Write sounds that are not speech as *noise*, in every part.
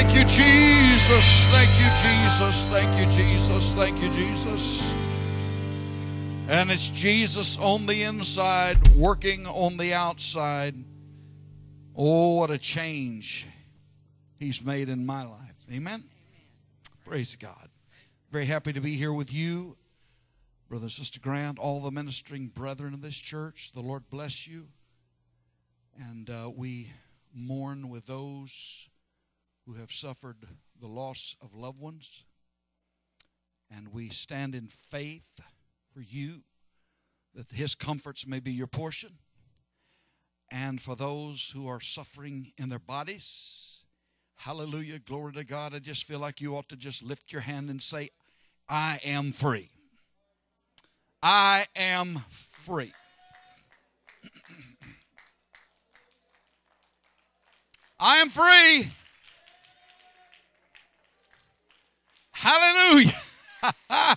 Thank you, Jesus. Thank you, Jesus. Thank you, Jesus. Thank you, Jesus. And it's Jesus on the inside, working on the outside. Oh, what a change He's made in my life. Amen. Praise God. Very happy to be here with you, Brother and Sister Grant, all the ministering brethren of this church. The Lord bless you. And uh, we mourn with those who have suffered the loss of loved ones. And we stand in faith for you that His comforts may be your portion. And for those who are suffering in their bodies, hallelujah, glory to God. I just feel like you ought to just lift your hand and say, I am free. I am free. *clears throat* I am free. Hallelujah. *laughs*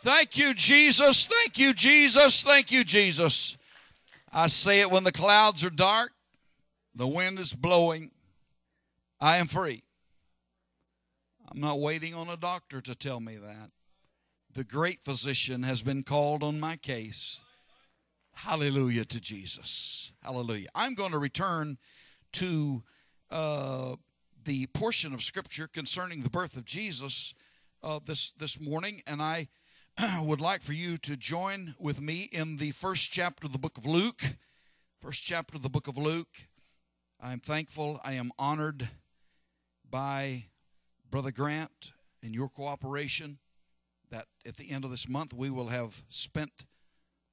Thank you, Jesus. Thank you, Jesus. Thank you, Jesus. I say it when the clouds are dark, the wind is blowing. I am free. I'm not waiting on a doctor to tell me that. The great physician has been called on my case. Hallelujah to Jesus. Hallelujah. I'm going to return to uh, the portion of Scripture concerning the birth of Jesus uh, this, this morning, and I *clears throat* would like for you to join with me in the first chapter of the book of Luke. First chapter of the book of Luke. I am thankful, I am honored by Brother Grant and your cooperation that at the end of this month we will have spent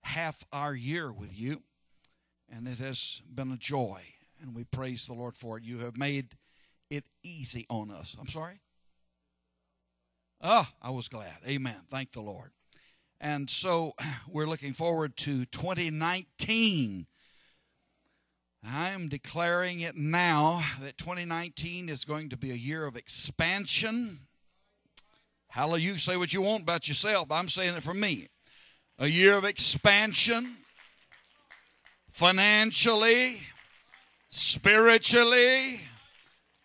half our year with you. And it has been a joy, and we praise the Lord for it. You have made easy on us. I'm sorry? Oh, I was glad. Amen. Thank the Lord. And so *sighs* we're looking forward to 2019. I'm declaring it now that 2019 is going to be a year of expansion. Hallelujah. You say what you want about yourself, I'm saying it for me. A year of expansion, financially, spiritually,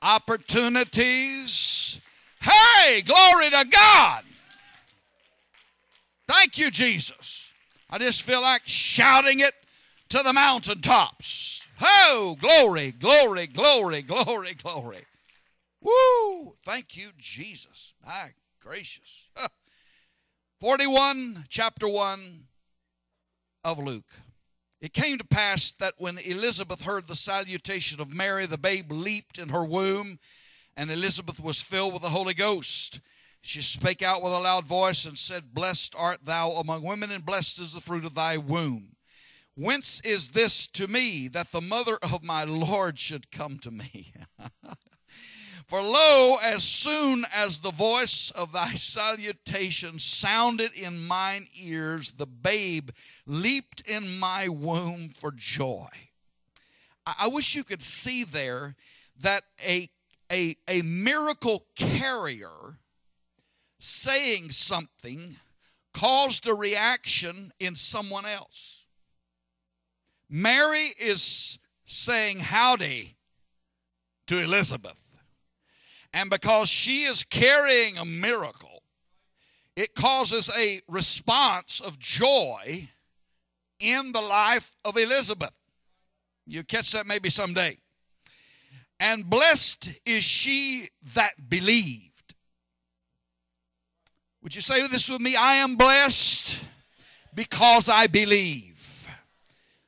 opportunities. Hey, glory to God. Thank you, Jesus. I just feel like shouting it to the mountaintops. Oh, glory, glory, glory, glory, glory. Woo! Thank you, Jesus. My gracious. 41, chapter 1 of Luke. It came to pass that when Elizabeth heard the salutation of Mary, the babe leaped in her womb, and Elizabeth was filled with the Holy Ghost. She spake out with a loud voice and said, Blessed art thou among women, and blessed is the fruit of thy womb. Whence is this to me that the mother of my Lord should come to me? *laughs* For lo, as soon as the voice of thy salutation sounded in mine ears, the babe leaped in my womb for joy. I wish you could see there that a, a, a miracle carrier saying something caused a reaction in someone else. Mary is saying howdy to Elizabeth. And because she is carrying a miracle, it causes a response of joy in the life of Elizabeth. You catch that maybe someday. And blessed is she that believed would you say this with me? I am blessed because I believe.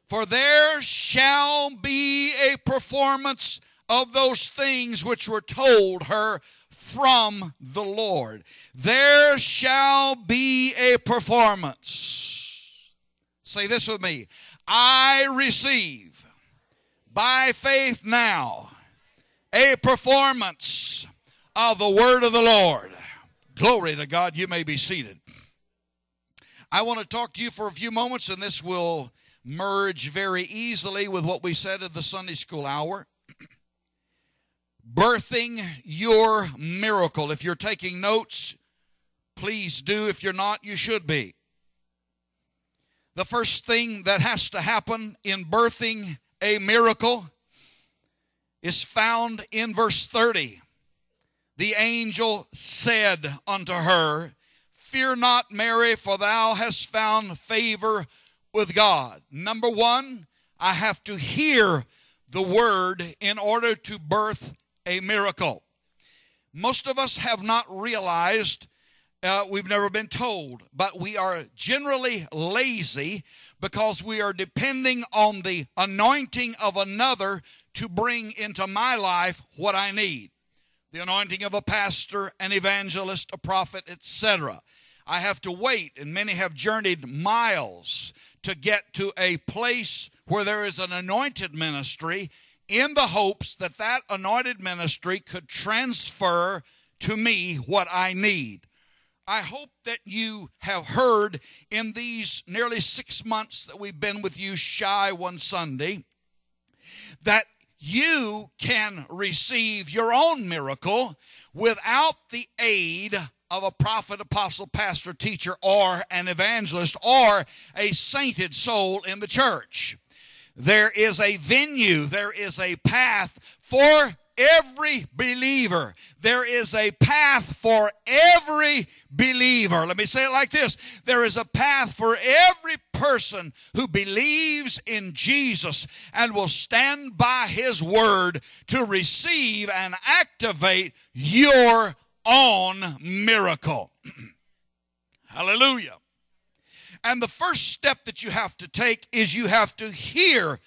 For there shall be a performance of those things which were told her from the Lord. There shall be a performance. Say this with me. I receive by faith now a performance of the word of the Lord. Glory to God. You may be seated. I want to talk to you for a few moments, and this will merge very easily with what we said at the Sunday school hour. Birthing your miracle. If you're taking notes, please do. If you're not, you should be. The first thing that has to happen in birthing a miracle is found in verse 30. the angel said unto her, Fear not, Mary, for thou hast found favor with God. Number one, I have to hear the word in order to birth a miracle. Most of us have not realized, uh, we've never been told, but we are generally lazy because we are depending on the anointing of another to bring into my life what I need the anointing of a pastor, an evangelist, a prophet, etc. I have to wait, and many have journeyed miles to get to a place where there is an anointed ministry in the hopes that that anointed ministry could transfer to me what I need. I hope that you have heard in these nearly six months that we've been with you shy one Sunday that you can receive your own miracle without the aid of a prophet, apostle, pastor, teacher, or an evangelist, or a sainted soul in the church. There is a venue, there is a path for every believer. There is a path for every believer. Let me say it like this there is a path for every person who believes in Jesus and will stand by his word to receive and activate your own miracle. *clears throat* Hallelujah. And the first step that you have to take is you have to hear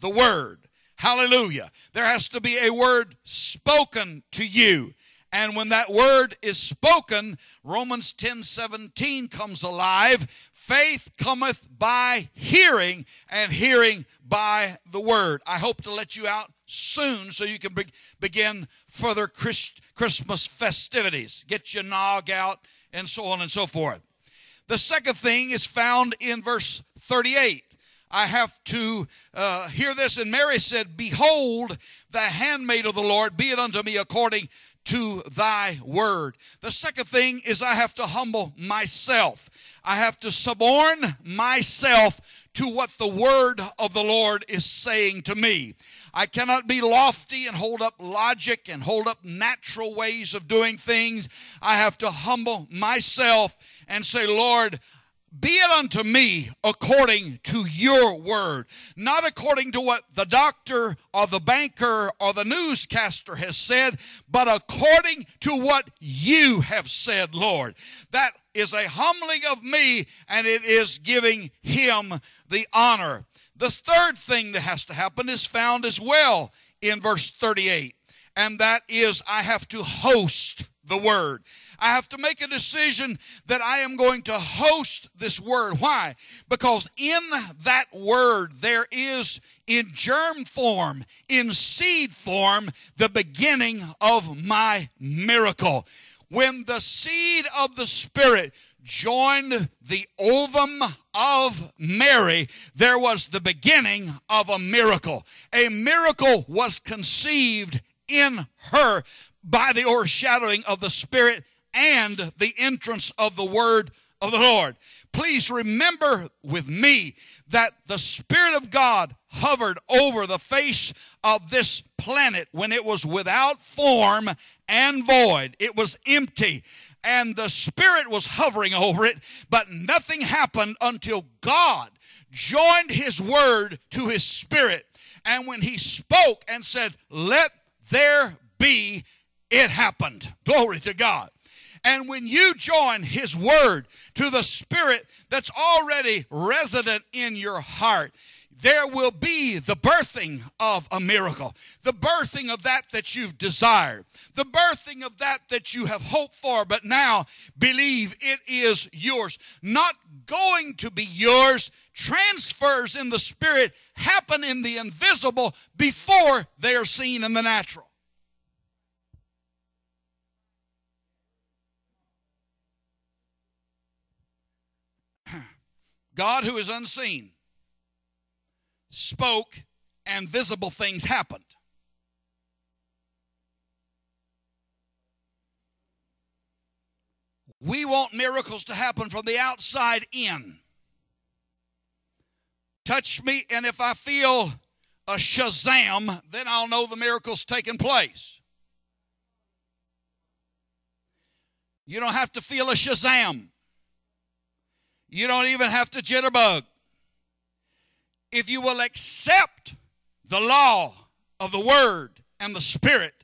the word. Hallelujah. There has to be a word spoken to you. And when that word is spoken, Romans 10 17 comes alive. Faith cometh by hearing, and hearing by the word. I hope to let you out soon so you can be- begin further Christ- Christmas festivities. Get your nog out, and so on and so forth. The second thing is found in verse 38. I have to uh, hear this. And Mary said, Behold, the handmaid of the Lord, be it unto me according to thy word. The second thing is I have to humble myself. I have to suborn myself to what the word of the Lord is saying to me. I cannot be lofty and hold up logic and hold up natural ways of doing things. I have to humble myself and say, Lord, be it unto me according to your word, not according to what the doctor or the banker or the newscaster has said, but according to what you have said, Lord. That is a humbling of me, and it is giving him the honor. The third thing that has to happen is found as well in verse 38, and that is I have to host the word. I have to make a decision that I am going to host this word. Why? Because in that word there is in germ form, in seed form, the beginning of my miracle. When the seed of the Spirit joined the ovum of Mary, there was the beginning of a miracle. A miracle was conceived in her by the overshadowing of the Spirit and the entrance of the word of the Lord. Please remember with me that the Spirit of God hovered over the face of this planet when it was without form and void. It was empty. And the Spirit was hovering over it, but nothing happened until God joined His Word to His Spirit. And when He spoke and said, Let there be, it happened. Glory to God. And when you join His Word to the Spirit that's already resident in your heart, there will be the birthing of a miracle, the birthing of that that you've desired, the birthing of that that you have hoped for, but now believe it is yours. Not going to be yours. Transfers in the spirit happen in the invisible before they are seen in the natural. *clears throat* God, who is unseen, spoke and visible things happened. We want miracles to happen from the outside in. Touch me, and if I feel a shazam, then I'll know the miracle's taken place. You don't have to feel a shazam. You don't even have to jitterbug. If you will accept the law of the Word and the Spirit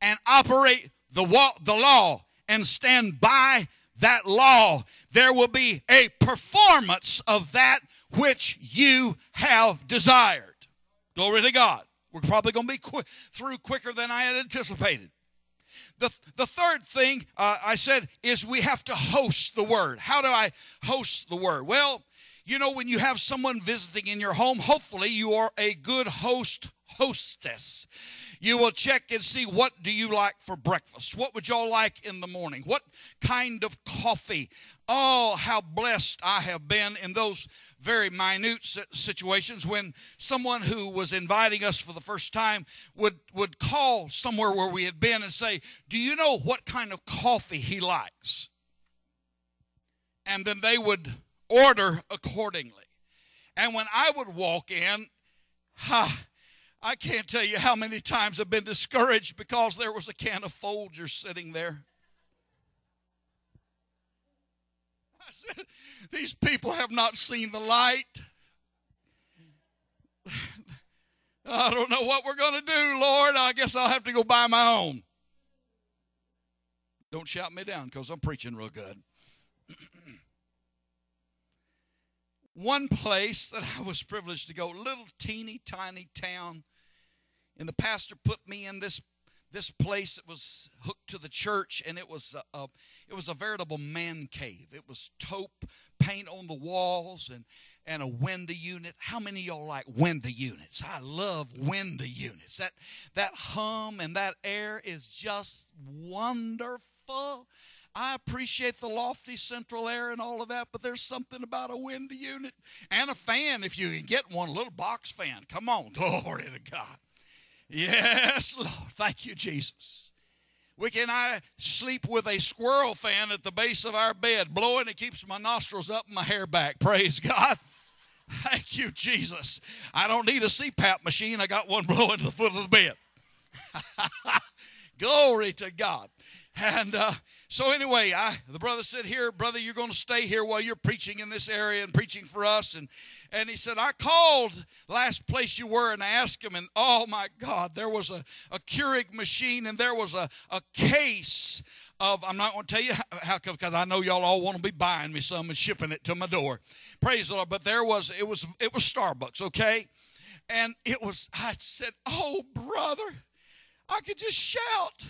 and operate the, the law and stand by that law, there will be a performance of that which you have desired. Glory to God. We're probably going to be qu- through quicker than I had anticipated. The, the third thing uh, I said is we have to host the word. How do I host the word? Well, you know, when you have someone visiting in your home, hopefully you are a good host, hostess. You will check and see what do you like for breakfast? What would y'all like in the morning? What kind of coffee? Oh, how blessed I have been in those very minute situations when someone who was inviting us for the first time would, would call somewhere where we had been and say, Do you know what kind of coffee he likes? And then they would order accordingly. And when I would walk in, ha, I can't tell you how many times I've been discouraged because there was a can of Folgers sitting there. I said, These people have not seen the light. I don't know what we're going to do, Lord. I guess I'll have to go buy my own. Don't shout me down because I'm preaching real good. *clears throat* One place that I was privileged to go, little teeny tiny town, and the pastor put me in this this place. That was hooked to the church and it was a, a, it was a veritable man cave. It was taupe paint on the walls and and a window unit. How many y'all like window units? I love window units. That that hum and that air is just wonderful I appreciate the lofty central air and all of that, but there's something about a window unit and a fan if you can get one, a little box fan. Come on, *laughs* glory to God. Yes, *laughs* Lord. Thank you, Jesus. We can I sleep with a squirrel fan at the base of our bed, blowing. It keeps my nostrils up and my hair back. Praise God. *laughs* Thank you, Jesus. I don't need a CPAP machine. I got one blowing to the foot of the bed. Glory to God. And uh, so anyway, I the brother said, "Here, brother, you're going to stay here while you're preaching in this area and preaching for us." And and he said, "I called last place you were and I asked him, and oh my God, there was a a Keurig machine and there was a a case." Of, I'm not going to tell you how because I know y'all all want to be buying me some and shipping it to my door. Praise the Lord. But there was it was it was Starbucks, okay? And it was I said, "Oh, brother, I could just shout."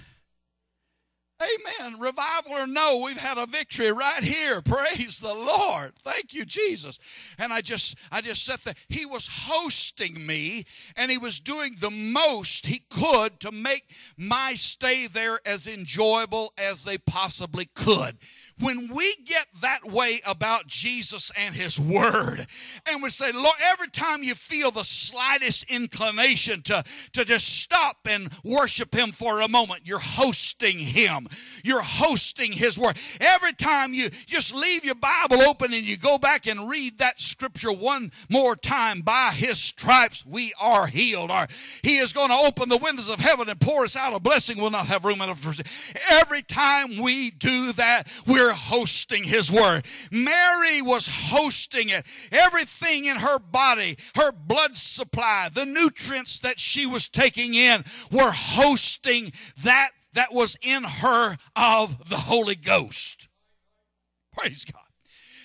Amen. Revival or no, we've had a victory right here. *laughs* Praise the Lord. Thank you, Jesus. And I just, I just sat there. He was hosting me, and he was doing the most he could to make my stay there as enjoyable as they possibly could when we get that way about Jesus and His Word, and we say, Lord, every time you feel the slightest inclination to, to just stop and worship Him for a moment, you're hosting Him. You're hosting His Word. Every time you just leave your Bible open and you go back and read that scripture one more time, by His stripes we are healed. Or He is going to open the windows of heaven and pour us out a blessing we'll not have room enough receive. Every time we do that, we're hosting his word. Mary was hosting it. Everything in her body, her blood supply, the nutrients that she was taking in were hosting that that was in her of the Holy Ghost. Praise God.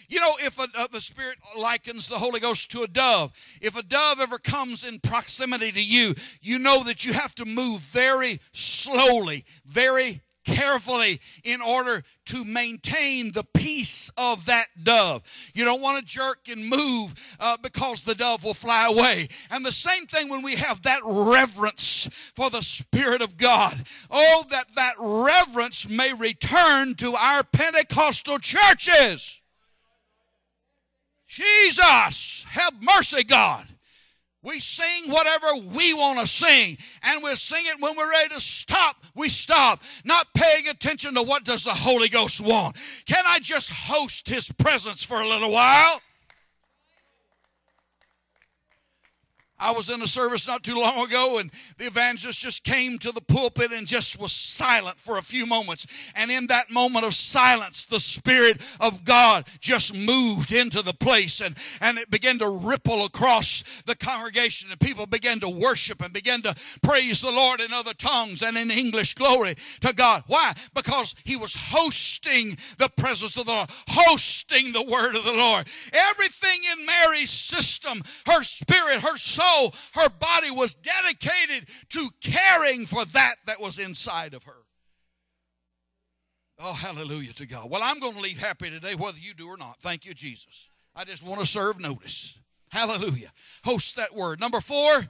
You know, if a, uh, the Spirit likens the Holy Ghost to a dove, if a dove ever comes in proximity to you, you know that you have to move very slowly, very carefully in order to maintain the peace of that dove. You don't want to jerk and move uh, because the dove will fly away. And the same thing when we have that reverence for the Spirit of God. Oh, that that reverence may return to our Pentecostal churches. Jesus, have mercy, God. We sing whatever we want to sing, and we'll sing it when we're ready to stop. We stop, not paying attention to what does the Holy Ghost want. Can I just host His presence for a little while? I was in a service not too long ago, and the evangelist just came to the pulpit and just was silent for a few moments. And in that moment of silence, the Spirit of God just moved into the place and, and it began to ripple across the congregation, and people began to worship and began to praise the Lord in other tongues and in English. Glory to God. Why? Because he was hosting the presence of the Lord, hosting the word of the Lord. Everything in Mary's system, her spirit, her soul, her body was dedicated to caring for that that was inside of her. Oh, hallelujah to God. Well, I'm going to leave happy today, whether you do or not. Thank you, Jesus. I just want to serve notice. Hallelujah. Host that word. Number four,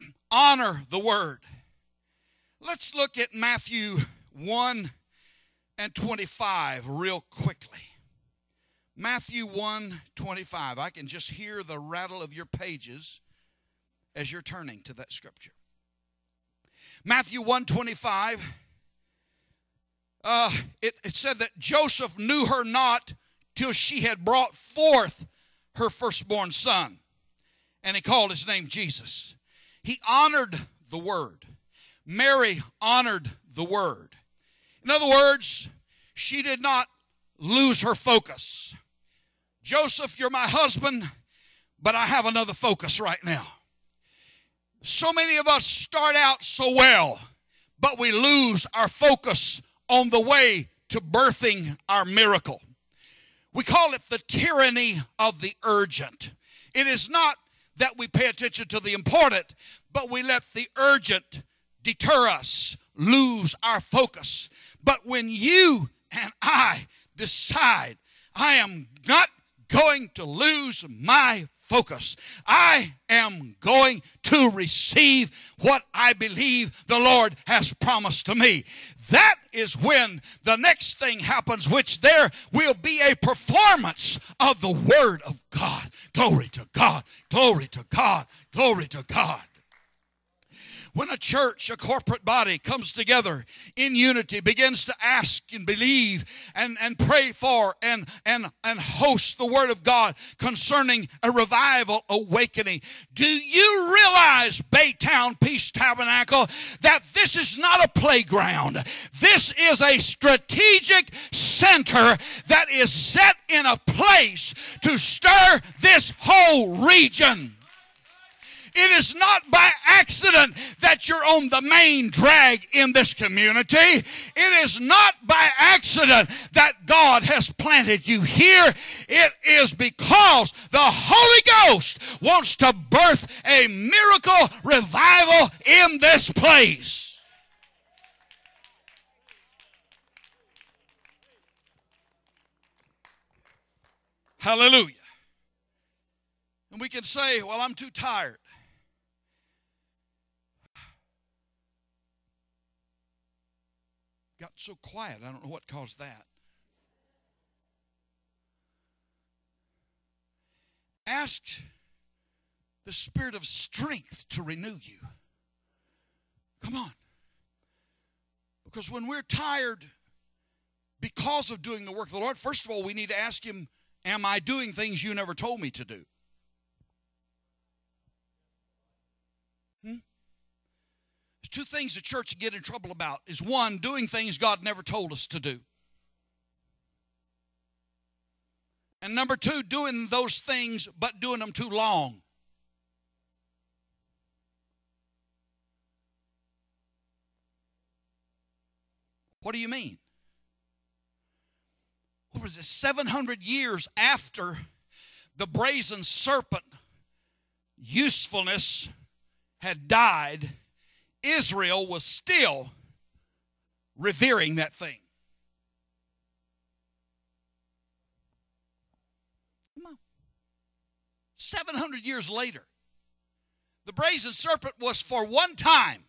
*clears throat* honor the word. Let's look at Matthew 1 and 25 real quickly. Matthew 1 25. I can just hear the rattle of your pages as you're turning to that scripture. Matthew 1 25. Uh, it, it said that Joseph knew her not till she had brought forth her firstborn son. And he called his name Jesus. He honored the word. Mary honored the word. In other words, she did not lose her focus. Joseph, you're my husband, but I have another focus right now. So many of us start out so well, but we lose our focus on the way to birthing our miracle. We call it the tyranny of the urgent. It is not that we pay attention to the important, but we let the urgent deter us, lose our focus. But when you and I decide, I am not going to lose my focus. I am going to receive what I believe the Lord has promised to me. That is when the next thing happens, which there will be a performance of the Word of God. Glory to God, glory to God, glory to God. When a church, a corporate body comes together in unity, begins to ask and believe and, and pray for and, and, and host the Word of God concerning a revival awakening, do you realize, Baytown Peace Tabernacle, that this is not a playground? This is a strategic center that is set in a place to stir this whole region. It is not by accident that you're on the main drag in this community. It is not by accident that God has planted you here. It is because the Holy Ghost wants to birth a miracle revival in this place. Hallelujah. And we can say, well, I'm too tired. Got so quiet. I don't know what caused that. Ask the spirit of strength to renew you. Come on. Because when we're tired because of doing the work of the Lord, first of all, we need to ask Him, Am I doing things you never told me to do? Two things the church get in trouble about is one, doing things God never told us to do. And number two, doing those things but doing them too long. What do you mean? What was it? 700 years after the brazen serpent usefulness had died, Israel was still revering that thing. Come on. 700 years later, the brazen serpent was for one time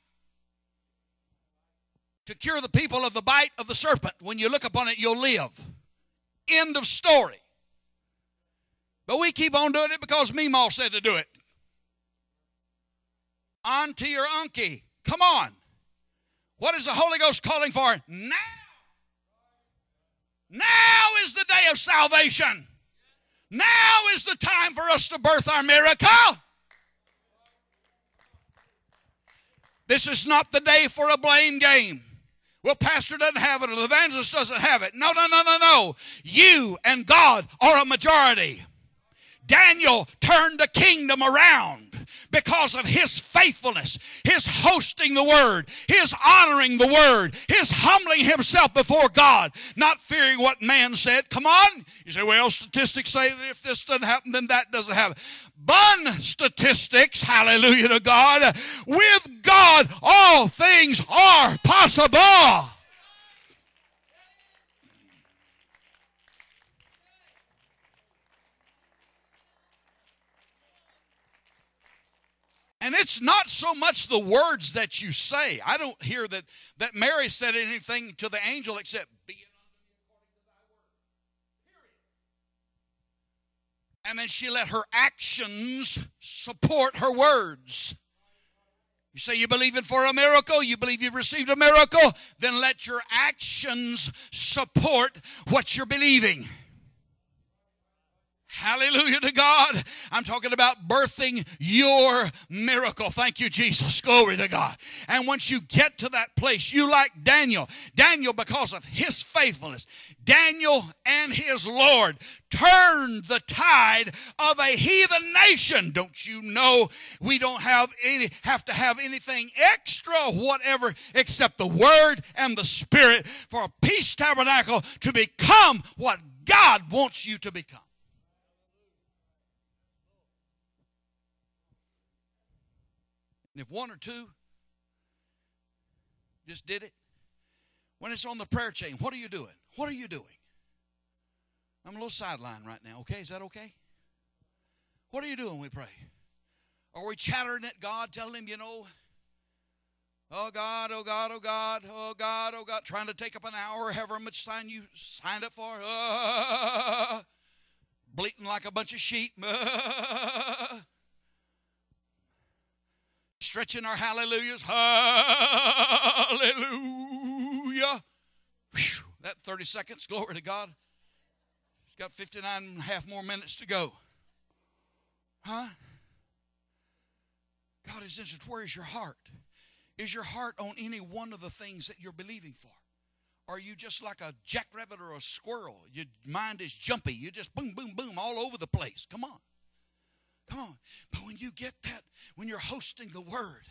to cure the people of the bite of the serpent. When you look upon it, you'll live. End of story. But we keep on doing it because Meemaw said to do it. Auntie or unkie Come on. What is the Holy Ghost calling for? Now. Now is the day of salvation. Now is the time for us to birth our miracle. This is not the day for a blame game. Well, pastor doesn't have it or the evangelist doesn't have it. No, no, no, no, no. You and God are a majority. Daniel turned the kingdom around because of his faithfulness, his hosting the word, his honoring the word, his humbling himself before God, not fearing what man said. Come on. You say, well, statistics say that if this doesn't happen, then that doesn't happen. Bun statistics, hallelujah to God. With God, all things are possible. And it's not so much the words that you say. I don't hear that, that Mary said anything to the angel except, Be it And then she let her actions support her words. You say you believe in for a miracle, you believe you've received a miracle, then let your actions support what you're believing. Hallelujah to God. I'm talking about birthing your miracle. Thank you, Jesus. Glory to God. And once you get to that place, you like Daniel. Daniel, because of his faithfulness, Daniel and his Lord turned the tide of a heathen nation. Don't you know we don't have any have to have anything extra whatever except the word and the spirit for a peace tabernacle to become what God wants you to become. If one or two just did it, when it's on the prayer chain, what are you doing? What are you doing? I'm a little sidelined right now, okay? Is that okay? What are you doing we pray? Are we chattering at God, telling Him, you know, oh God, oh God, oh God, oh God, oh God, trying to take up an hour, however much time you signed up for, uh, *laughs* bleating like a bunch of sheep, uh, *laughs* stretching our hallelujahs. Hallelujah. Whew, that 30 seconds, glory to God. It's got 59 and a half more minutes to go. Huh? God is interested. Where is your heart? Is your heart on any one of the things that you're believing for? Are you just like a jackrabbit or a squirrel? Your mind is jumpy. You just boom, boom, boom all over the place. Come on. Come on. But when you get that, when you're hosting the word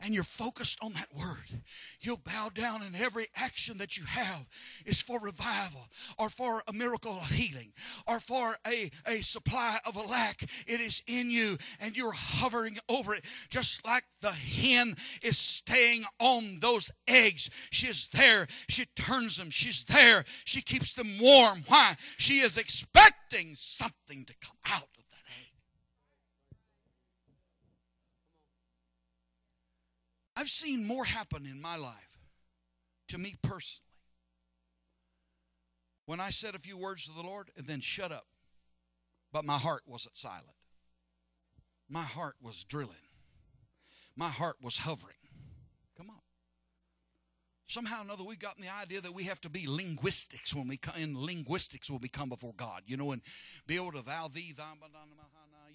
and you're focused on that word, you'll bow down and every action that you have is for revival or for a miracle of healing or for a, a supply of a lack. It is in you and you're hovering over it just like the hen is staying on those eggs. She's there. She turns them. She's there. She keeps them warm. Why? She is expecting something to come out I've seen more happen in my life, to me personally, when I said a few words to the Lord and then shut up. But my heart wasn't silent. My heart was drilling. My heart was hovering. Come on. Somehow or another, we've gotten the idea that we have to be linguistics when we come in linguistics when we come before God, you know, and be able to thou thee, thou,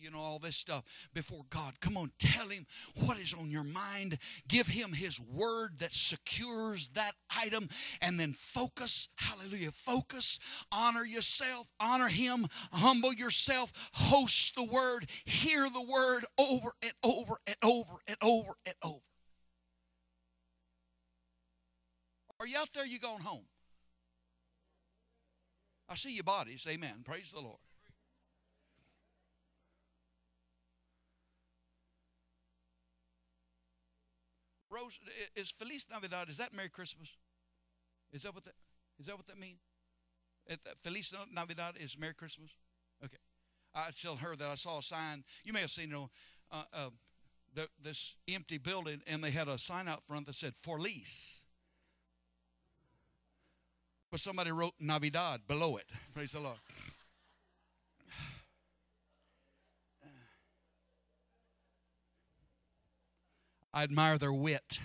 you know, all this stuff before God. Come on, tell Him what is on your mind. Give Him His word that secures that item and then focus. Hallelujah. Focus. Honor yourself. Honor Him. Humble yourself. Host the word. Hear the word over and over and over and over and over. Are you out there? You going home? I see your bodies. Amen. Praise the Lord. Rose, is Feliz Navidad, is that Merry Christmas? Is that what that, is that what that means? Feliz Navidad is Merry Christmas? Okay. I tell her that I saw a sign. You may have seen it on uh, uh, the, this empty building, and they had a sign out front that said "For lease." But somebody wrote Navidad below it. Praise the Lord. I admire their wit.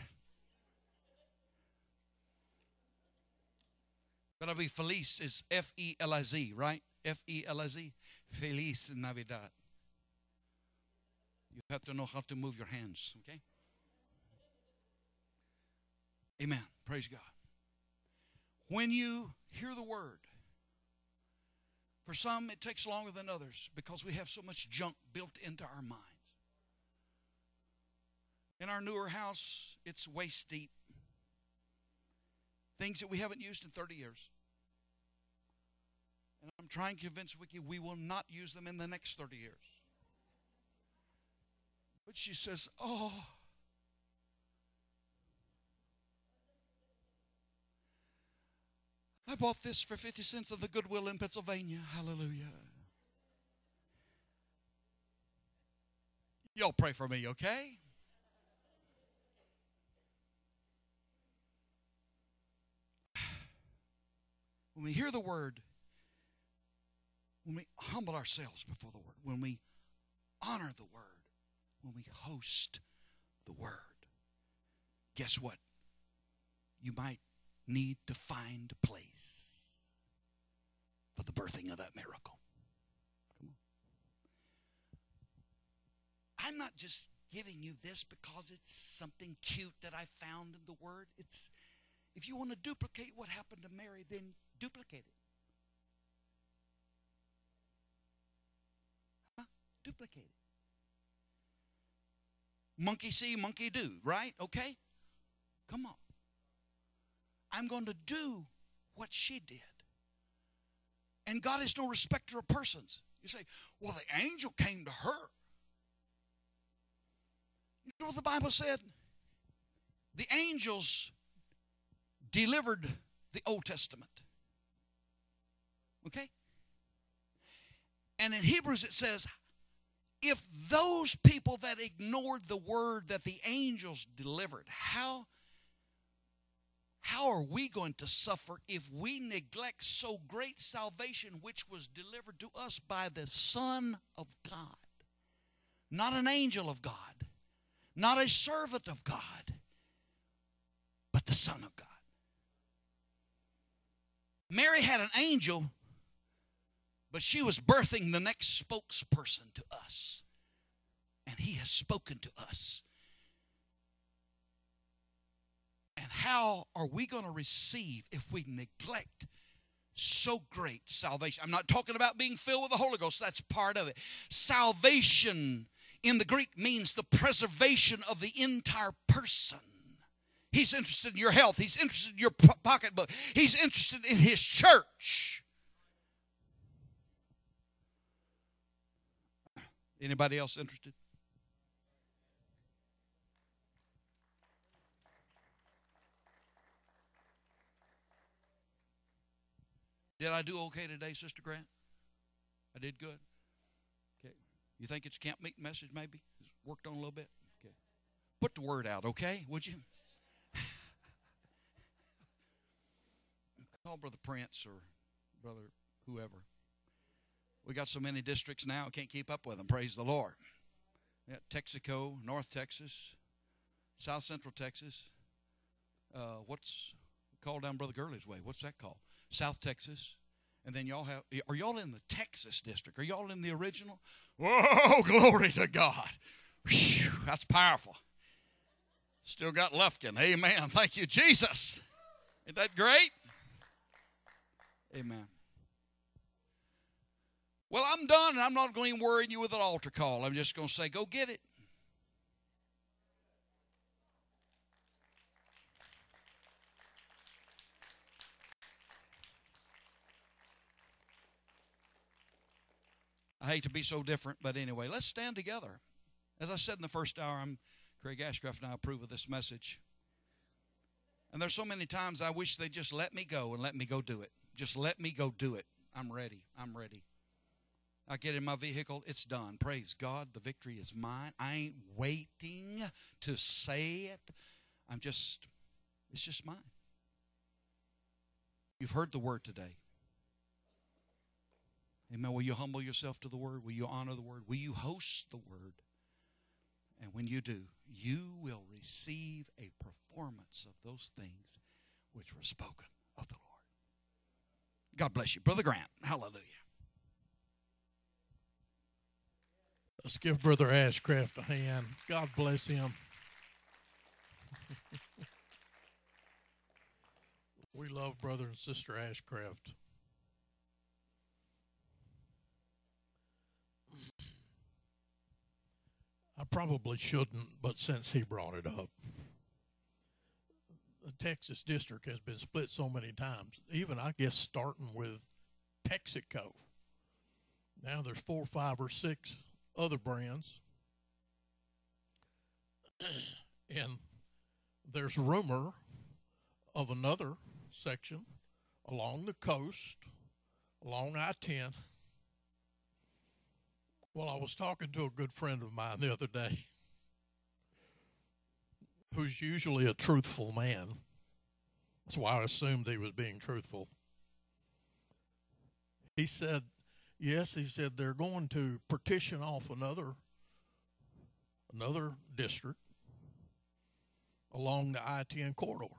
I'll be Feliz is F E L I Z, right? F E L I Z. Feliz Navidad. You have to know how to move your hands, okay? Amen. Praise God. When you hear the word, for some it takes longer than others because we have so much junk built into our minds. In our newer house, it's waist deep. Things that we haven't used in 30 years. And I'm trying to convince Wiki we will not use them in the next 30 years. But she says, Oh, I bought this for 50 cents at the Goodwill in Pennsylvania. Hallelujah. Y'all pray for me, okay? *sighs* When we hear the word, when we humble ourselves before the word, when we honor the word, when we host the word, guess what? You might need to find a place for the birthing of that miracle. Come on. I'm not just giving you this because it's something cute that I found in the word. It's if you want to duplicate what happened to Mary, then duplicate it. Huh? Duplicate it. Monkey see, monkey do, right? Okay? Come on. I'm going to do what she did. And God is no respecter of persons. You say, well, the angel came to her. You know what the Bible said? The angels delivered the Old Testament. Okay? And in Hebrews it says, if those people that ignored the word that the angels delivered, how how are we going to suffer if we neglect so great salvation which was delivered to us by the Son of God? Not an angel of God, not a servant of God, but the Son of God. Mary had an angel, but she was birthing the next spokesperson to us. And he has spoken to us. And how are we going to receive if we neglect so great salvation? I'm not talking about being filled with the Holy Ghost, that's part of it. Salvation in the Greek means the preservation of the entire person. He's interested in your health. He's interested in your pocketbook. He's interested in his church. Anybody else interested? Did I do okay today, Sister Grant? I did good. Okay. You think it's camp meeting message maybe? It's worked on a little bit? Okay. Put the word out, okay? Would you? Call Brother Prince or Brother whoever. We got so many districts now, I can't keep up with them. Praise the Lord. Yeah, Texico, North Texas, South Central Texas. Uh, what's called down Brother Gurley's way? What's that called? South Texas. And then y'all have, are y'all in the Texas district? Are y'all in the original? Whoa, *laughs* glory to God. Whew, that's powerful. Still got Lufkin. Amen. Thank you, Jesus. Isn't that great? Amen. Well, I'm done, and I'm not going to worry you with an altar call. I'm just going to say, go get it. I hate to be so different, but anyway, let's stand together. As I said in the first hour, I'm Craig Ashcraft and I approve of this message. And there's so many times I wish they'd just let me go and let me go do it. Just let me go do it. I'm ready. I'm ready. I get in my vehicle, it's done. Praise God, the victory is mine. I ain't waiting to say it. I'm just, it's just mine. You've heard the word today. Amen. Will you humble yourself to the word? Will you honor the word? Will you host the word? And when you do, you will receive a performance of those things which were spoken of the Lord. God bless you. Brother Grant. Hallelujah. Let's give Brother Ashcraft a hand. God bless him. *laughs* We love brother and sister Ashcraft. I probably shouldn't, but since he brought it up, the Texas district has been split so many times, even I guess starting with Texico. Now there's four, five, or six other brands. *clears throat* and there's rumor of another section along the coast, along I 10. Well, I was talking to a good friend of mine the other day who's usually a truthful man. That's why I assumed he was being truthful. He said, Yes, he said they're going to partition off another another district along the I-10 corridor.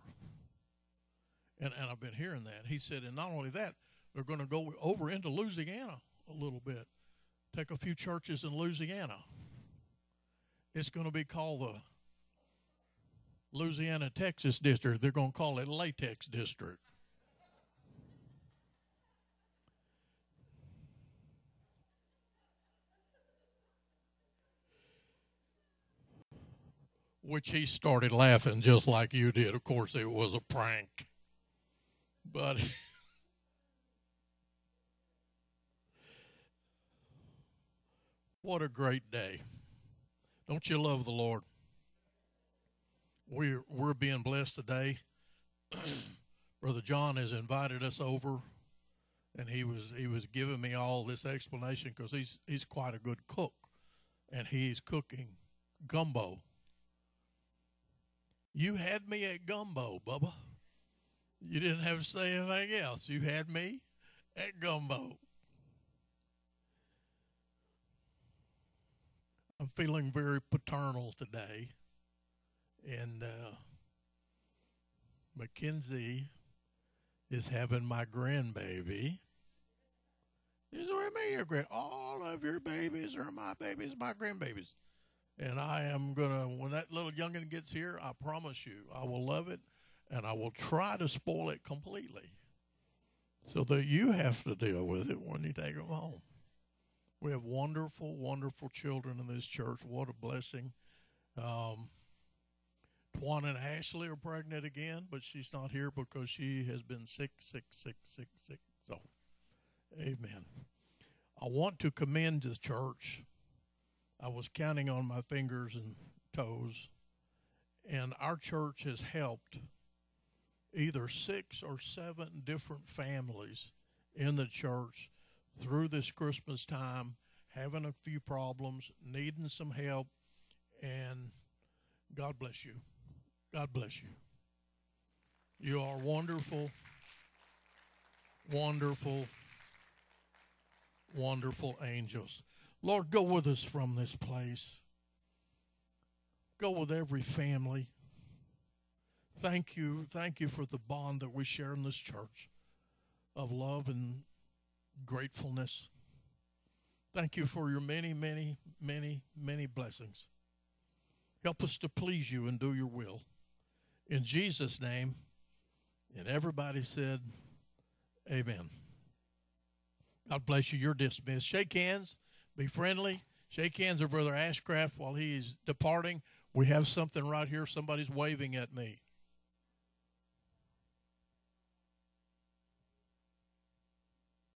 And, and I've been hearing that. He said, and not only that, they're going to go over into Louisiana a little bit, take a few churches in Louisiana. It's going to be called the Louisiana Texas District. They're going to call it Latex District. which he started laughing just like you did. Of course, it was a prank. But *laughs* what a great day. Don't you love the Lord? We're, we're being blessed today. *clears throat* Brother John has invited us over, and he was he was giving me all this explanation because he's he's quite a good cook, and he's cooking gumbo you had me at gumbo, Bubba. You didn't have to say anything else. You had me at gumbo. I'm feeling very paternal today. And uh, Mackenzie is having my grandbaby. Is I mean, your grand. All of your babies are my babies, my grandbabies. And I am going to, when that little youngin gets here, I promise you, I will love it and I will try to spoil it completely so that you have to deal with it when you take them home. We have wonderful, wonderful children in this church. What a blessing. Um, Twan and Ashley are pregnant again, but she's not here because she has been sick, sick, sick, sick, sick. So, amen. I want to commend the church I was counting on my fingers and toes, and our church has helped either six or seven different families in the church through this Christmas time, having a few problems, needing some help, and God bless you. God bless you. You are wonderful, wonderful, wonderful angels. Lord, go with us from this place. Go with every family. Thank you. Thank you for the bond that we share in this church of love and gratefulness. Thank you for your many, many, many, many blessings. Help us to please you and do your will. In Jesus' name, and everybody said, Amen. God bless you. You're dismissed. Shake hands. Be friendly. Shake hands with Brother Ashcraft while he is departing. We have something right here. Somebody's waving at me.